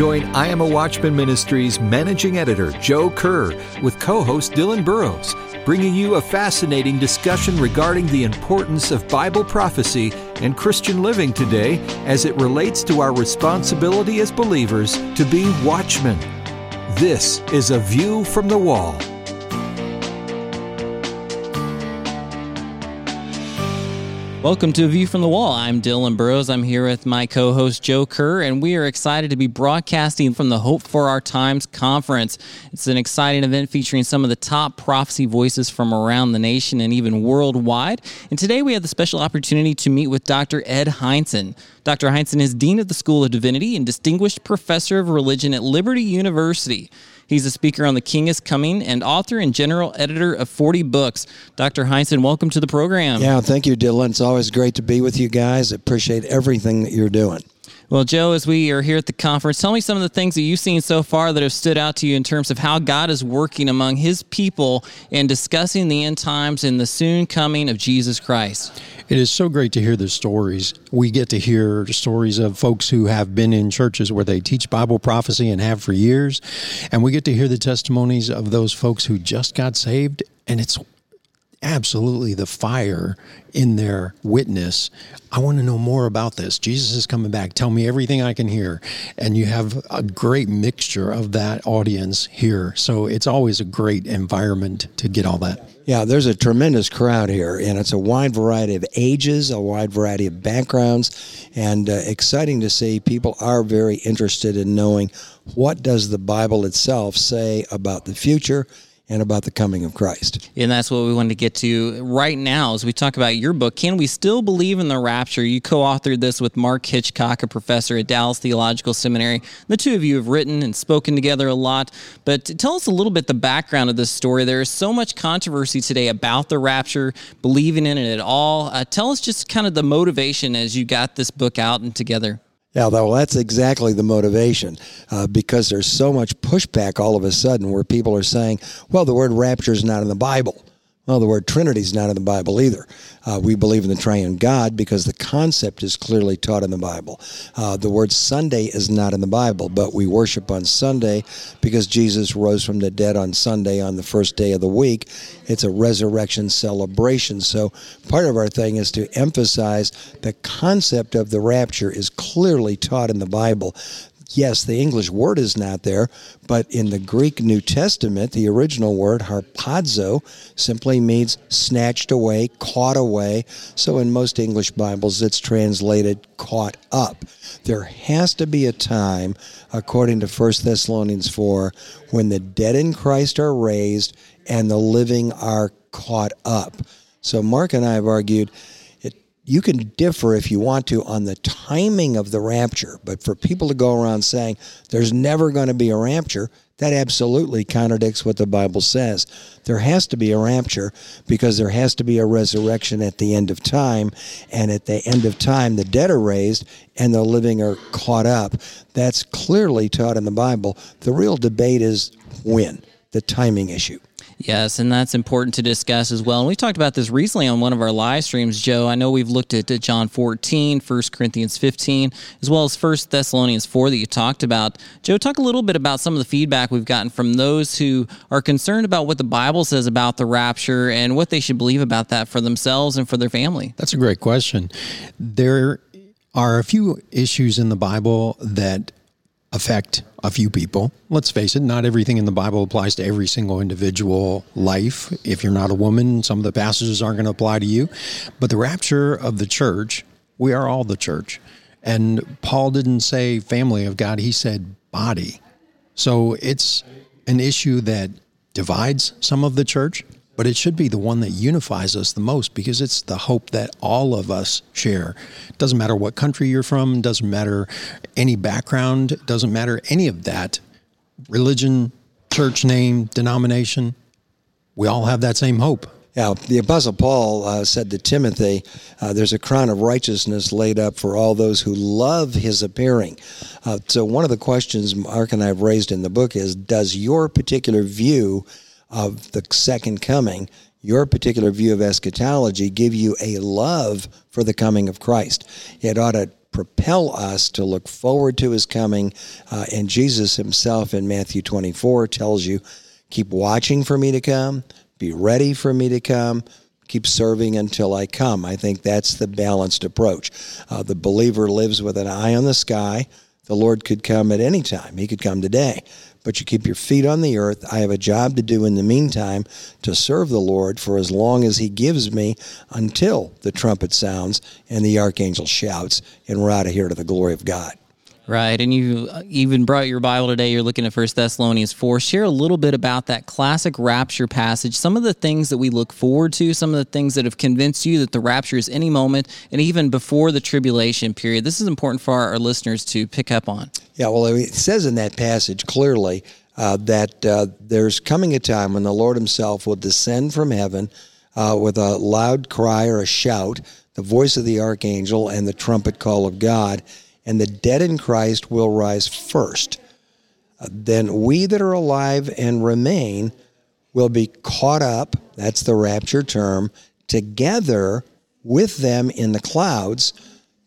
Join I Am a Watchman Ministries managing editor Joe Kerr with co host Dylan Burrows, bringing you a fascinating discussion regarding the importance of Bible prophecy and Christian living today as it relates to our responsibility as believers to be watchmen. This is A View from the Wall. Welcome to View from the Wall. I'm Dylan Burrows. I'm here with my co host Joe Kerr, and we are excited to be broadcasting from the Hope for Our Times conference. It's an exciting event featuring some of the top prophecy voices from around the nation and even worldwide. And today we have the special opportunity to meet with Dr. Ed Hindson. Dr. Hindson is Dean of the School of Divinity and Distinguished Professor of Religion at Liberty University. He's a speaker on The King is Coming and author and general editor of 40 books. Dr. Hindson, welcome to the program. Yeah, thank you, Dylan. It's always great to be with you guys. I appreciate everything that you're doing. Well, Joe, as we are here at the conference, tell me some of the things that you've seen so far that have stood out to you in terms of how God is working among his people and discussing the end times and the soon coming of Jesus Christ. It is so great to hear the stories. We get to hear stories of folks who have been in churches where they teach Bible prophecy and have for years. And we get to hear the testimonies of those folks who just got saved. And it's absolutely the fire in their witness. I want to know more about this. Jesus is coming back. Tell me everything I can hear. And you have a great mixture of that audience here. So it's always a great environment to get all that. Yeah, there's a tremendous crowd here, and it's a wide variety of ages, a wide variety of backgrounds, and uh, exciting to see people are very interested in knowing what does the Bible itself say about the future and about the coming of Christ. And that's what we want to get to right now as we talk about your book. Can we still believe in the rapture? You co authored this with Mark Hitchcock, a professor at Dallas Theological Seminary. The two of you have written and spoken together a lot, but tell us a little bit the background of this story. There is so much controversy today about the rapture, believing in it at all. Uh, tell us just kind of the motivation as you got this book out and together. Yeah, well, that's exactly the motivation uh, because there's so much pushback all of a sudden where people are saying, well, the word rapture is not in the Bible. Well, the word Trinity is not in the Bible either. Uh, we believe in the triune God because the concept is clearly taught in the Bible. Uh, the word Sunday is not in the Bible, but we worship on Sunday because Jesus rose from the dead on Sunday on the first day of the week. It's a resurrection celebration. So part of our thing is to emphasize the concept of the rapture is clearly taught in the Bible yes, the English word is not there, but in the Greek New Testament, the original word, harpazo, simply means snatched away, caught away. So in most English Bibles, it's translated caught up. There has to be a time, according to 1 Thessalonians 4, when the dead in Christ are raised and the living are caught up. So Mark and I have argued you can differ if you want to on the timing of the rapture, but for people to go around saying there's never going to be a rapture, that absolutely contradicts what the Bible says. There has to be a rapture because there has to be a resurrection at the end of time, and at the end of time, the dead are raised and the living are caught up. That's clearly taught in the Bible. The real debate is when, the timing issue. Yes, and that's important to discuss as well. And we talked about this recently on one of our live streams, Joe. I know we've looked at John 14, 1 Corinthians 15, as well as 1 Thessalonians 4 that you talked about. Joe, talk a little bit about some of the feedback we've gotten from those who are concerned about what the Bible says about the rapture and what they should believe about that for themselves and for their family. That's a great question. There are a few issues in the Bible that affect a few people. Let's face it, not everything in the Bible applies to every single individual life. If you're not a woman, some of the passages aren't going to apply to you. But the rapture of the church, we are all the church. And Paul didn't say family of God, he said body. So it's an issue that divides some of the church, but it should be the one that unifies us the most because it's the hope that all of us share. Doesn't matter what country you're from, doesn't matter any background, doesn't matter any of that. Religion, church name, denomination, we all have that same hope. Yeah, the Apostle Paul uh, said to Timothy, uh, There's a crown of righteousness laid up for all those who love his appearing. Uh, so, one of the questions Mark and I have raised in the book is Does your particular view of the second coming, your particular view of eschatology give you a love for the coming of Christ. It ought to propel us to look forward to his coming. Uh, and Jesus himself in Matthew 24 tells you, keep watching for me to come, be ready for me to come, keep serving until I come. I think that's the balanced approach. Uh, the believer lives with an eye on the sky. The Lord could come at any time, He could come today but you keep your feet on the earth. I have a job to do in the meantime to serve the Lord for as long as He gives me until the trumpet sounds and the archangel shouts, and we're out of here to the glory of God. Right, and you uh, even brought your Bible today. You're looking at First Thessalonians four. Share a little bit about that classic rapture passage. Some of the things that we look forward to. Some of the things that have convinced you that the rapture is any moment, and even before the tribulation period. This is important for our, our listeners to pick up on. Yeah, well, it says in that passage clearly uh, that uh, there's coming a time when the Lord Himself will descend from heaven uh, with a loud cry or a shout, the voice of the archangel, and the trumpet call of God and the dead in Christ will rise first. Uh, then we that are alive and remain will be caught up, that's the rapture term, together with them in the clouds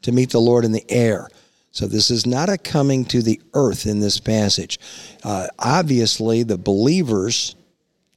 to meet the Lord in the air. So this is not a coming to the earth in this passage. Uh, obviously, the believers,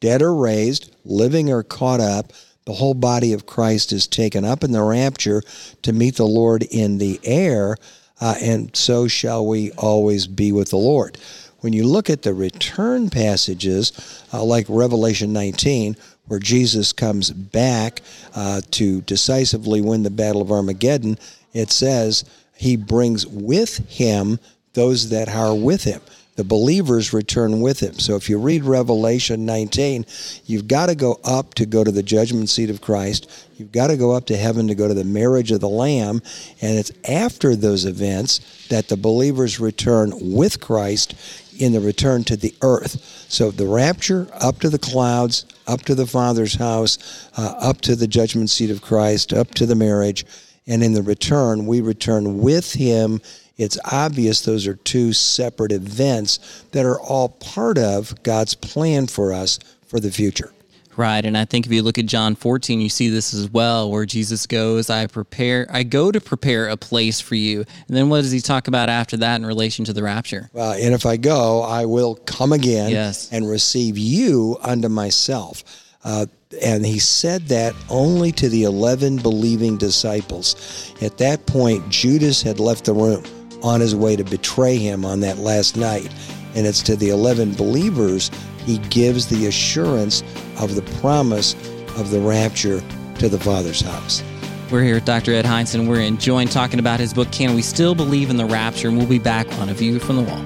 dead or raised, living or caught up, the whole body of Christ is taken up in the rapture to meet the Lord in the air uh, and so shall we always be with the Lord. When you look at the return passages, uh, like Revelation 19, where Jesus comes back uh, to decisively win the Battle of Armageddon, it says he brings with him those that are with him the believers return with him. So if you read Revelation 19, you've got to go up to go to the judgment seat of Christ. You've got to go up to heaven to go to the marriage of the Lamb. And it's after those events that the believers return with Christ in the return to the earth. So the rapture, up to the clouds, up to the Father's house, uh, up to the judgment seat of Christ, up to the marriage. And in the return, we return with him it's obvious those are two separate events that are all part of God's plan for us for the future. Right, and I think if you look at John 14, you see this as well, where Jesus goes, "I prepare, I go to prepare a place for you." And then what does he talk about after that in relation to the rapture? Well, and if I go, I will come again yes. and receive you unto myself. Uh, and he said that only to the 11 believing disciples. At that point, Judas had left the room on his way to betray him on that last night. And it's to the 11 believers he gives the assurance of the promise of the rapture to the Father's house. We're here with Dr. Ed Hindson. We're enjoying talking about his book, Can We Still Believe in the Rapture? And we'll be back on A View from the Wall.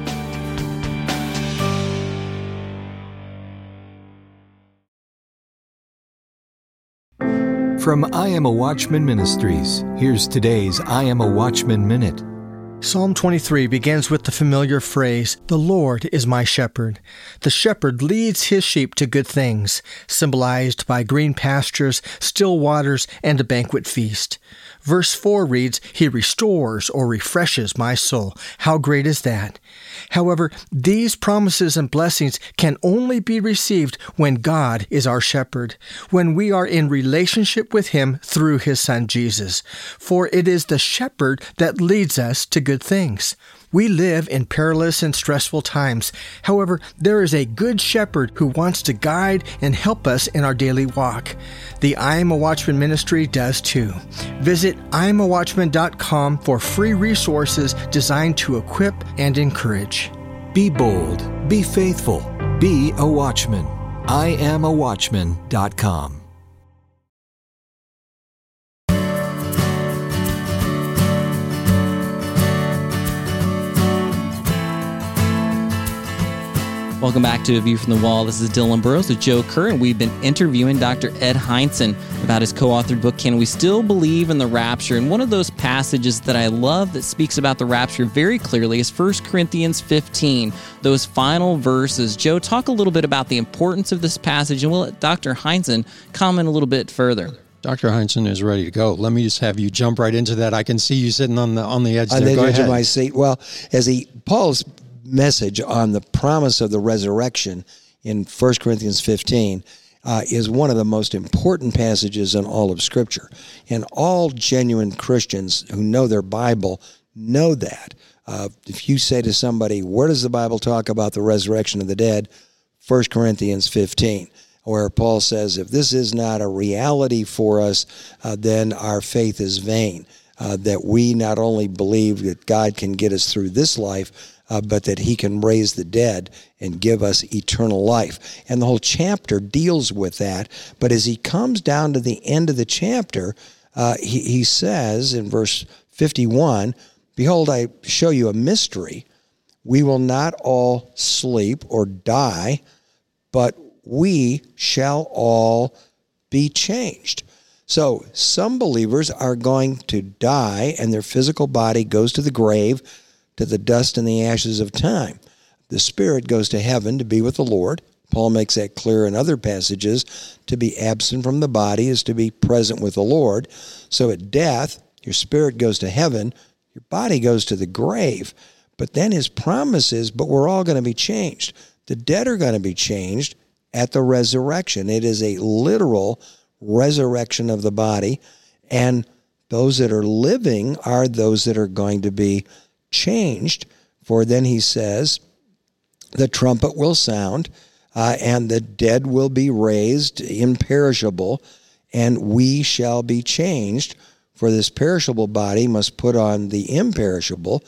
From I Am a Watchman Ministries, here's today's I Am a Watchman Minute. Psalm 23 begins with the familiar phrase, The Lord is my shepherd. The shepherd leads his sheep to good things, symbolized by green pastures, still waters, and a banquet feast. Verse 4 reads, He restores or refreshes my soul. How great is that? However, these promises and blessings can only be received when God is our shepherd, when we are in relationship with Him through His Son Jesus. For it is the shepherd that leads us to good things. We live in perilous and stressful times. However, there is a good shepherd who wants to guide and help us in our daily walk. The I Am a Watchman ministry does too. Visit IamAWatchman.com for free resources designed to equip and encourage. Be bold, be faithful, be a watchman. IamAWatchman.com. Welcome back to A View from the Wall. This is Dylan Burrows with Joe Kerr, and we've been interviewing Dr. Ed Hindson about his co authored book, Can We Still Believe in the Rapture? And one of those passages that I love that speaks about the rapture very clearly is 1 Corinthians 15, those final verses. Joe, talk a little bit about the importance of this passage, and we'll let Dr. Hindson comment a little bit further. Dr. Hindson is ready to go. Let me just have you jump right into that. I can see you sitting on the on the edge. On there. the go edge ahead. of my seat. Well, as he Paul's message on the promise of the resurrection in 1 Corinthians 15 uh, is one of the most important passages in all of Scripture. And all genuine Christians who know their Bible know that. Uh, if you say to somebody, where does the Bible talk about the resurrection of the dead? 1 Corinthians 15, where Paul says, if this is not a reality for us, uh, then our faith is vain. Uh, that we not only believe that God can get us through this life, uh, but that he can raise the dead and give us eternal life. And the whole chapter deals with that. But as he comes down to the end of the chapter, uh, he, he says in verse 51 Behold, I show you a mystery. We will not all sleep or die, but we shall all be changed. So, some believers are going to die and their physical body goes to the grave, to the dust and the ashes of time. The spirit goes to heaven to be with the Lord. Paul makes that clear in other passages. To be absent from the body is to be present with the Lord. So, at death, your spirit goes to heaven, your body goes to the grave. But then his promise is, but we're all going to be changed. The dead are going to be changed at the resurrection. It is a literal resurrection of the body. And those that are living are those that are going to be changed. For then he says, the trumpet will sound, uh, and the dead will be raised imperishable, and we shall be changed. For this perishable body must put on the imperishable,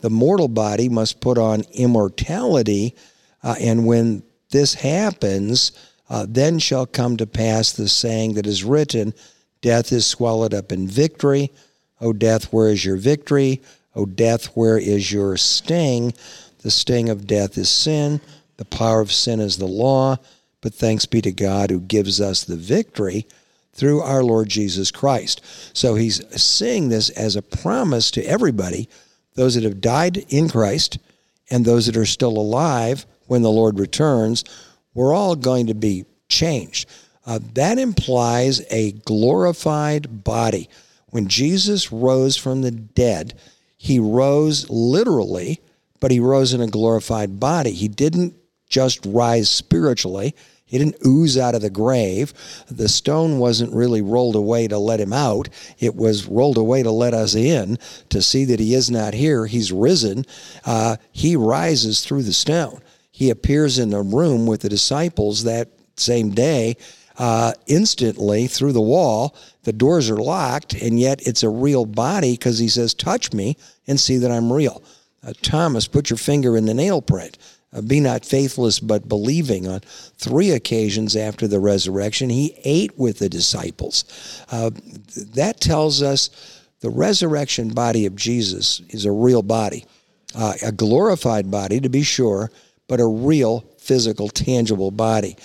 the mortal body must put on immortality. Uh, and when this happens, uh, then shall come to pass the saying that is written Death is swallowed up in victory. O death, where is your victory? O death, where is your sting? The sting of death is sin. The power of sin is the law. But thanks be to God who gives us the victory through our Lord Jesus Christ. So he's saying this as a promise to everybody, those that have died in Christ and those that are still alive when the Lord returns we're all going to be changed. Uh, that implies a glorified body. When Jesus rose from the dead, he rose literally, but he rose in a glorified body. He didn't just rise spiritually. He didn't ooze out of the grave. The stone wasn't really rolled away to let him out. It was rolled away to let us in to see that he is not here. He's risen. Uh, he rises through the stone he appears in a room with the disciples that same day. Uh, instantly through the wall, the doors are locked, and yet it's a real body because he says, Touch me and see that I'm real. Uh, Thomas, put your finger in the nail print. Uh, be not faithless, but believing. On three occasions after the resurrection, he ate with the disciples. Uh, that tells us the resurrection body of Jesus is a real body, uh, a glorified body, to be sure but a real physical, tangible body.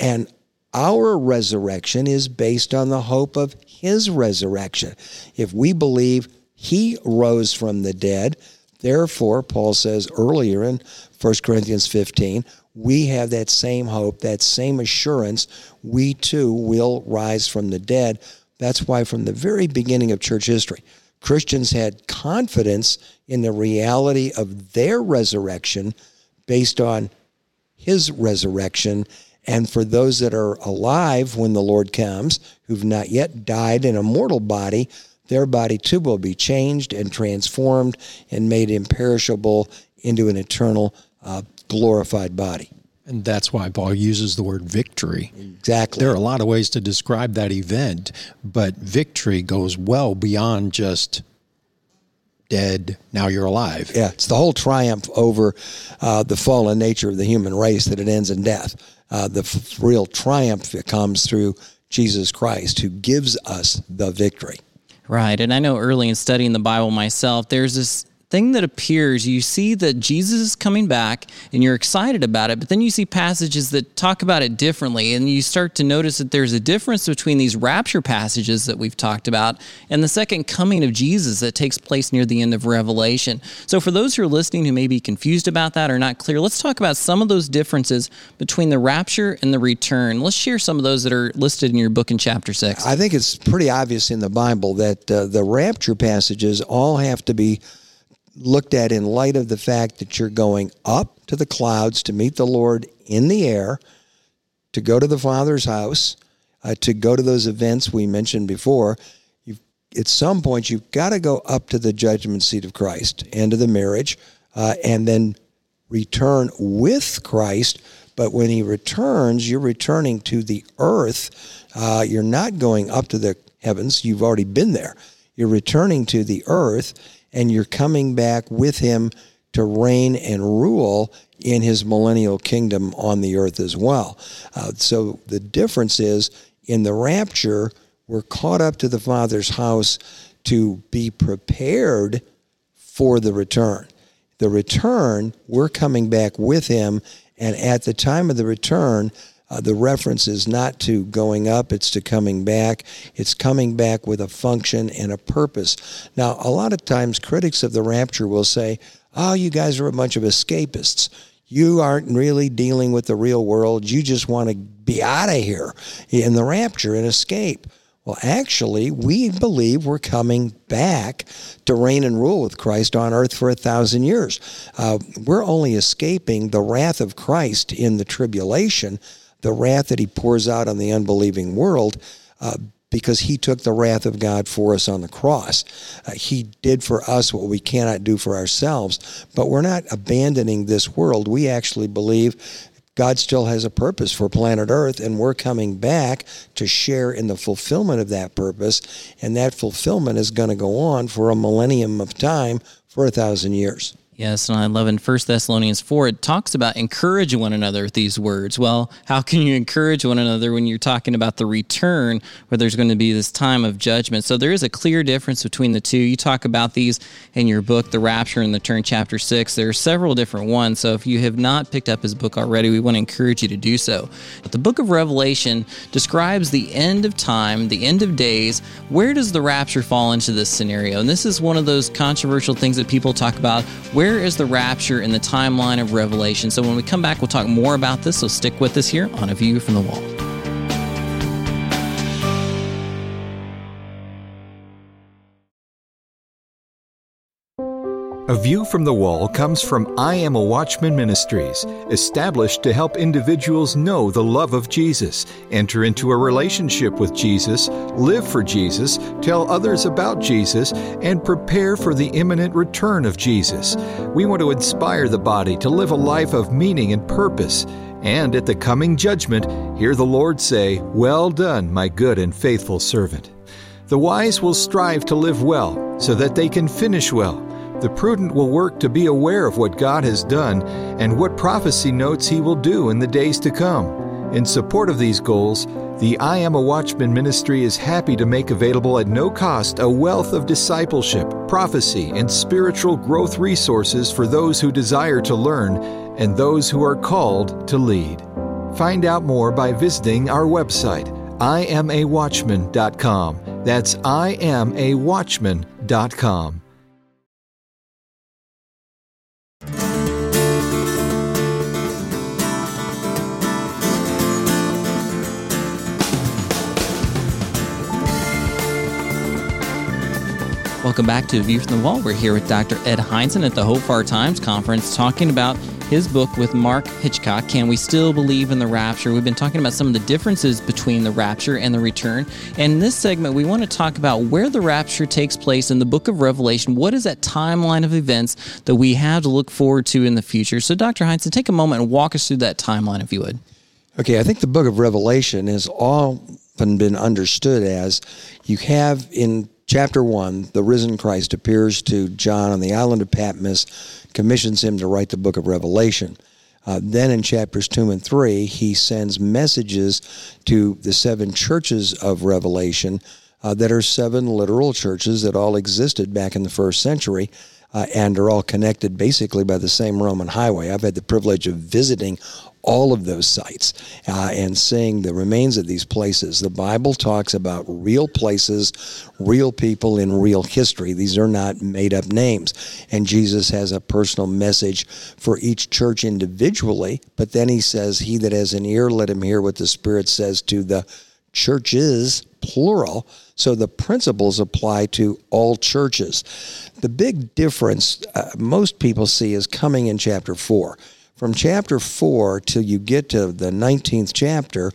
And our resurrection is based on the hope of his resurrection. If we believe he rose from the dead, therefore, Paul says earlier in 1 Corinthians 15, we have that same hope, that same assurance, we too will rise from the dead. That's why, from the very beginning of church history, Christians had confidence in the reality of their resurrection based on his resurrection. And for those that are alive when the Lord comes, who've not yet died in a mortal body, their body too will be changed and transformed and made imperishable into an eternal, uh, glorified body. And that's why Paul uses the word victory. Exactly. There are a lot of ways to describe that event, but victory goes well beyond just dead, now you're alive. Yeah, it's the whole triumph over uh, the fallen nature of the human race that it ends in death. Uh, the f- real triumph that comes through Jesus Christ, who gives us the victory. Right. And I know early in studying the Bible myself, there's this thing that appears, you see that Jesus is coming back and you're excited about it, but then you see passages that talk about it differently. And you start to notice that there's a difference between these rapture passages that we've talked about and the second coming of Jesus that takes place near the end of Revelation. So, for those who are listening who may be confused about that or not clear, let's talk about some of those differences between the rapture and the return. Let's share some of those that are listed in your book in chapter 6. I think it's pretty obvious in the Bible that uh, the rapture passages all have to be looked at in light of the fact that you're going up to the clouds to meet the Lord in the air, to go to the Father's house, uh, to go to those events we mentioned before. You've, at some point, you've got to go up to the judgment seat of Christ, end of the marriage, uh, and then return with Christ. But when he returns, you're returning to the earth. Uh, you're not going up to the heavens. You've already been there. You're returning to the earth, and you're coming back with him to reign and rule in his millennial kingdom on the earth as well. Uh, so the difference is in the rapture, we're caught up to the Father's house to be prepared for the return. The return, we're coming back with him, and at the time of the return, uh, the reference is not to going up, it's to coming back. It's coming back with a function and a purpose. Now, a lot of times critics of the rapture will say, oh, you guys are a bunch of escapists. You aren't really dealing with the real world. You just want to be out of here in the rapture and escape. Well, actually, we believe we're coming back to reign and rule with Christ on earth for a thousand years. Uh, we're only escaping the wrath of Christ in the tribulation, the wrath that he pours out on the unbelieving world. Uh, because he took the wrath of God for us on the cross. Uh, he did for us what we cannot do for ourselves, but we're not abandoning this world. We actually believe God still has a purpose for planet Earth, and we're coming back to share in the fulfillment of that purpose. And that fulfillment is going to go on for a millennium of time for a thousand years. Yes, and I love in 1 Thessalonians 4, it talks about encourage one another with these words. Well, how can you encourage one another when you're talking about the return where there's going to be this time of judgment? So there is a clear difference between the two. You talk about these in your book, The Rapture and the Turn, chapter 6. There are several different ones. So if you have not picked up his book already, we want to encourage you to do so. But the book of Revelation describes the end of time, the end of days. Where does the rapture fall into this scenario? And this is one of those controversial things that people talk about. Where where is the rapture in the timeline of Revelation? So when we come back, we'll talk more about this. So stick with us here on A View from the Wall. A View from the Wall comes from I Am a Watchman Ministries, established to help individuals know the love of Jesus, enter into a relationship with Jesus, live for Jesus, tell others about Jesus, and prepare for the imminent return of Jesus. We want to inspire the body to live a life of meaning and purpose. And at the coming judgment, hear the Lord say, Well done, my good and faithful servant. The wise will strive to live well, so that they can finish well. The prudent will work to be aware of what God has done and what prophecy notes He will do in the days to come. In support of these goals, the I Am a Watchman ministry is happy to make available at no cost a wealth of discipleship, prophecy, and spiritual growth resources for those who desire to learn and those who are called to lead. Find out more by visiting our website, iamawatchman.com. That's iamawatchman.com. Welcome back to View from the Wall. We're here with Dr. Ed Hindson at the Hope for Our Times conference talking about his book with Mark Hitchcock, Can We Still Believe in the Rapture? We've been talking about some of the differences between the rapture and the return. And in this segment, we want to talk about where the rapture takes place in the book of Revelation. What is that timeline of events that we have to look forward to in the future? So, Dr. Hindson, take a moment and walk us through that timeline, if you would. Okay, I think the book of Revelation has often been understood as you have in chapter 1, the risen Christ appears to John on the island of Patmos, commissions him to write the book of Revelation. Uh, then in chapters 2 and 3, he sends messages to the seven churches of Revelation uh, that are seven literal churches that all existed back in the first century uh, and are all connected basically by the same Roman highway. I've had the privilege of visiting all of those sites uh, and seeing the remains of these places. The Bible talks about real places, real people in real history. These are not made up names. And Jesus has a personal message for each church individually, but then he says, He that has an ear, let him hear what the Spirit says to the churches, plural. So the principles apply to all churches. The big difference uh, most people see is coming in chapter 4 from chapter 4 till you get to the 19th chapter,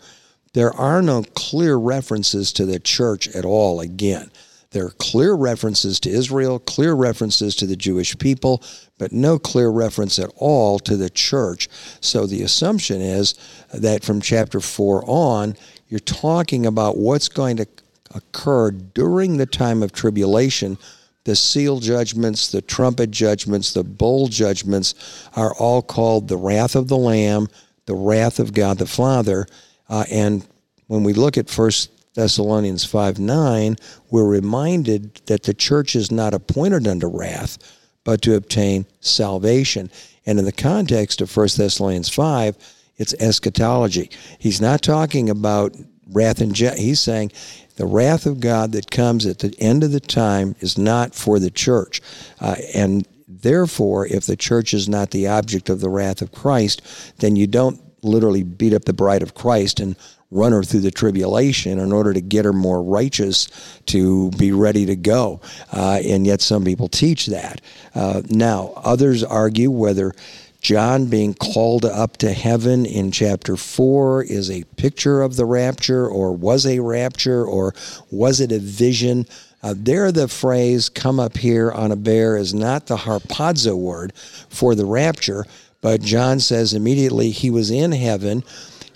there are no clear references to the church at all again. There are clear references to Israel, clear references to the Jewish people, but no clear reference at all to the church. So the assumption is that from chapter 4 on, you're talking about what's going to occur during the time of tribulation. The seal judgments, the trumpet judgments, the bowl judgments are all called the wrath of the Lamb, the wrath of God the Father. Uh, and when we look at First Thessalonians 5 9, we're reminded that the church is not appointed unto wrath, but to obtain salvation. And in the context of 1 Thessalonians 5, it's eschatology. He's not talking about wrath and ju- he's saying the wrath of God that comes at the end of the time is not for the church. Uh, and therefore, if the church is not the object of the wrath of Christ, then you don't literally beat up the bride of Christ and run her through the tribulation in order to get her more righteous to be ready to go. Uh, and yet some people teach that. Uh, now, others argue whether John being called up to heaven in chapter 4 is a picture of the rapture, or was a rapture, or was it a vision? Uh, there, the phrase come up here on a bear is not the harpazo word for the rapture, but John says immediately he was in heaven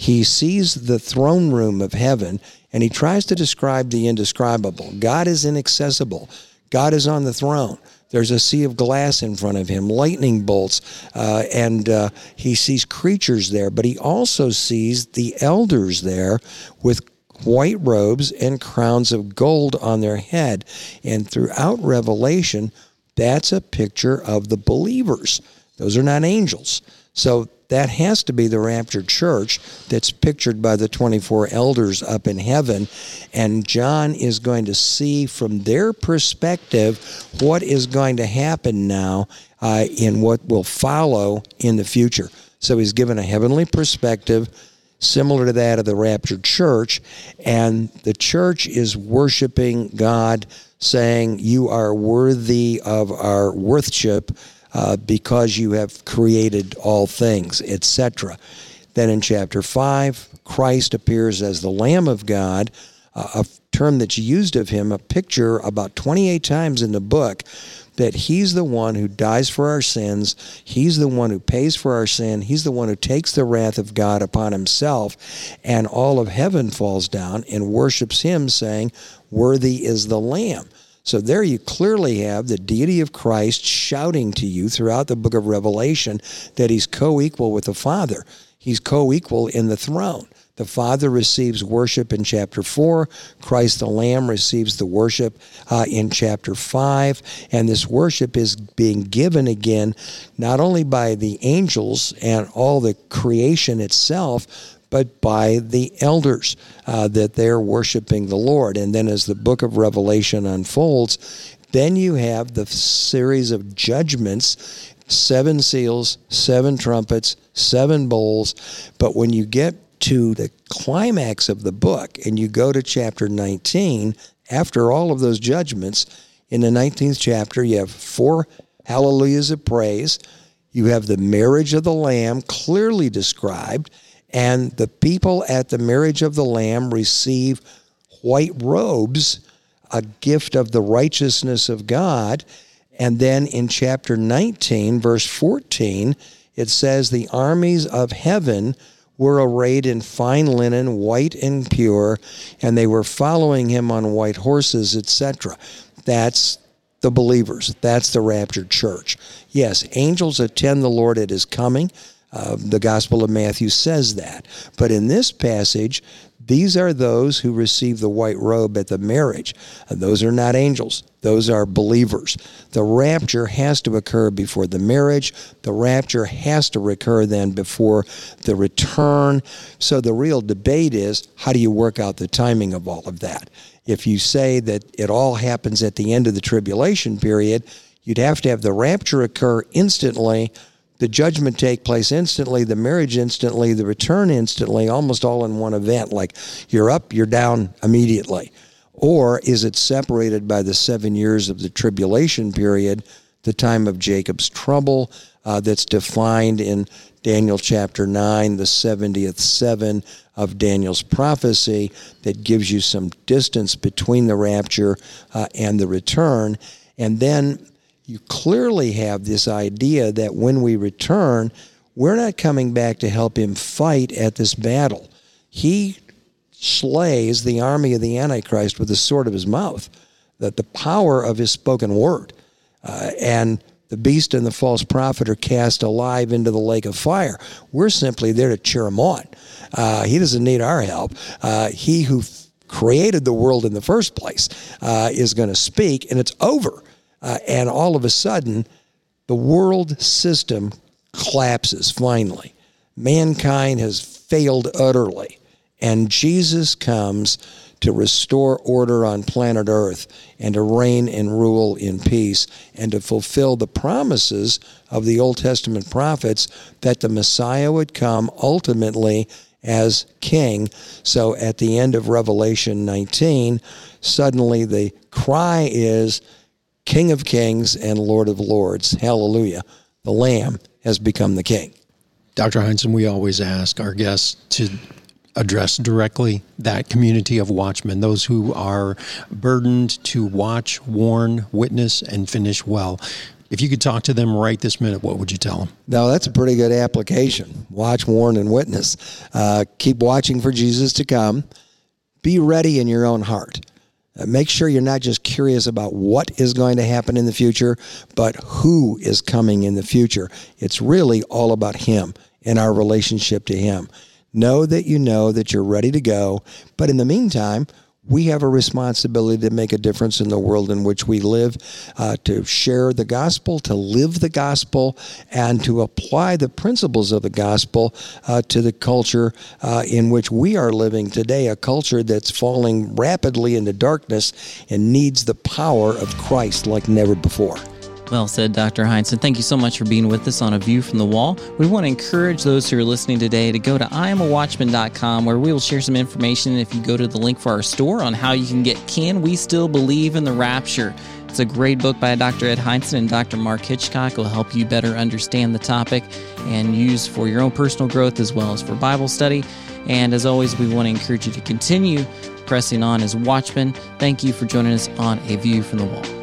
he sees the throne room of heaven and he tries to describe the indescribable. God is inaccessible. God is on the throne. There's a sea of glass in front of him, lightning bolts, uh, and uh, he sees creatures there, but he also sees the elders there with white robes and crowns of gold on their head. And throughout Revelation, that's a picture of the believers. Those are not angels. So that has to be the raptured church that's pictured by the 24 elders up in heaven. And John is going to see from their perspective what is going to happen now uh, in what will follow in the future. So he's given a heavenly perspective similar to that of the raptured church. And the church is worshiping God, saying, You are worthy of our worship uh, because you have created all things, etc. Then in chapter 5, Christ appears as the Lamb of God, uh, a term that's used of him, a picture about 28 times in the book that he's the one who dies for our sins. He's the one who pays for our sin. He's the one who takes the wrath of God upon himself. And all of heaven falls down and worships him, saying, Worthy is the Lamb. So there you clearly have the deity of Christ shouting to you throughout the book of Revelation that he's co equal with the Father. He's co equal in the throne. The Father receives worship in chapter 4. Christ the Lamb receives the worship uh, in chapter 5. And this worship is being given again not only by the angels and all the creation itself, but by the elders uh, that they're worshiping the Lord. And then as the book of Revelation unfolds, then you have the series of judgments seven seals, seven trumpets, seven bowls. But when you get to the climax of the book and you go to chapter 19, after all of those judgments, in the 19th chapter, you have four hallelujahs of praise. You have the marriage of the Lamb clearly described. And the people at the marriage of the Lamb receive white robes, a gift of the righteousness of God. And then in chapter 19, verse 14, it says, The armies of heaven were arrayed in fine linen, white and pure, and they were following him on white horses, etc. That's the believers. That's the raptured church. Yes, angels attend the Lord at his coming. Uh, the Gospel of Matthew says that. But in this passage, these are those who receive the white robe at the marriage. Those are not angels, those are believers. The rapture has to occur before the marriage, the rapture has to occur then before the return. So the real debate is how do you work out the timing of all of that? If you say that it all happens at the end of the tribulation period, you'd have to have the rapture occur instantly the judgment take place instantly, the marriage instantly, the return instantly, almost all in one event. Like you're up, you're down immediately. Or is it separated by the seven years of the tribulation period the time of Jacob's trouble uh, that's defined in Daniel chapter 9, the 70th seven of Daniel's prophecy that gives you some distance between the rapture uh, and the return. And then you clearly have this idea that when we return, we're not coming back to help him fight at this battle. He slays the army of the Antichrist with the sword of his mouth, that the power of his spoken word. Uh, and the beast and the false prophet are cast alive into the lake of fire. We're simply there to cheer him on. Uh, he doesn't need our help. Uh, he who f- created the world in the first place uh, is going to speak, and it's over. Uh, and all of a sudden, the world system collapses finally. Mankind has failed utterly. And Jesus comes to restore order on planet Earth and to reign and rule in peace and to fulfill the promises of the Old Testament prophets that the Messiah would come ultimately as king. So at the end of Revelation 19, suddenly the cry is King of Kings and Lord of Lords. Hallelujah. The Lamb has become the king. Dr. Hindson, we always ask our guests to address directly that community of watchmen, those who are burdened to watch, warn, witness, and finish well. If you could talk to them right this minute, what would you tell them? No, that's a pretty good application. Watch, warn, and witness. Uh, keep watching for Jesus to come. Be ready in your own heart. Uh, make sure you're not just curious about what is going to happen in the future, but who is coming in the future. It's really all about Him and our relationship to Him. Know that you know that you're ready to go, but in the meantime, we have a responsibility to make a difference in the world in which we live, uh, to share the gospel, to live the gospel, and to apply the principles of the gospel uh, to the culture uh, in which we are living today, a culture that's falling rapidly into darkness and needs the power of Christ like never before. Well said, Dr. Hindson. Thank you so much for being with us on A View from the Wall. We want to encourage those who are listening today to go to iamawatchman.com where we will share some information if you go to the link for our store on how you can get Can We Still Believe in the Rapture? It's a great book by Dr. Ed Hindson and Dr. Mark Hitchcock. It will help you better understand the topic and use for your own personal growth as well as for Bible study. And as always, we want to encourage you to continue pressing on as watchmen. Thank you for joining us on A View from the Wall.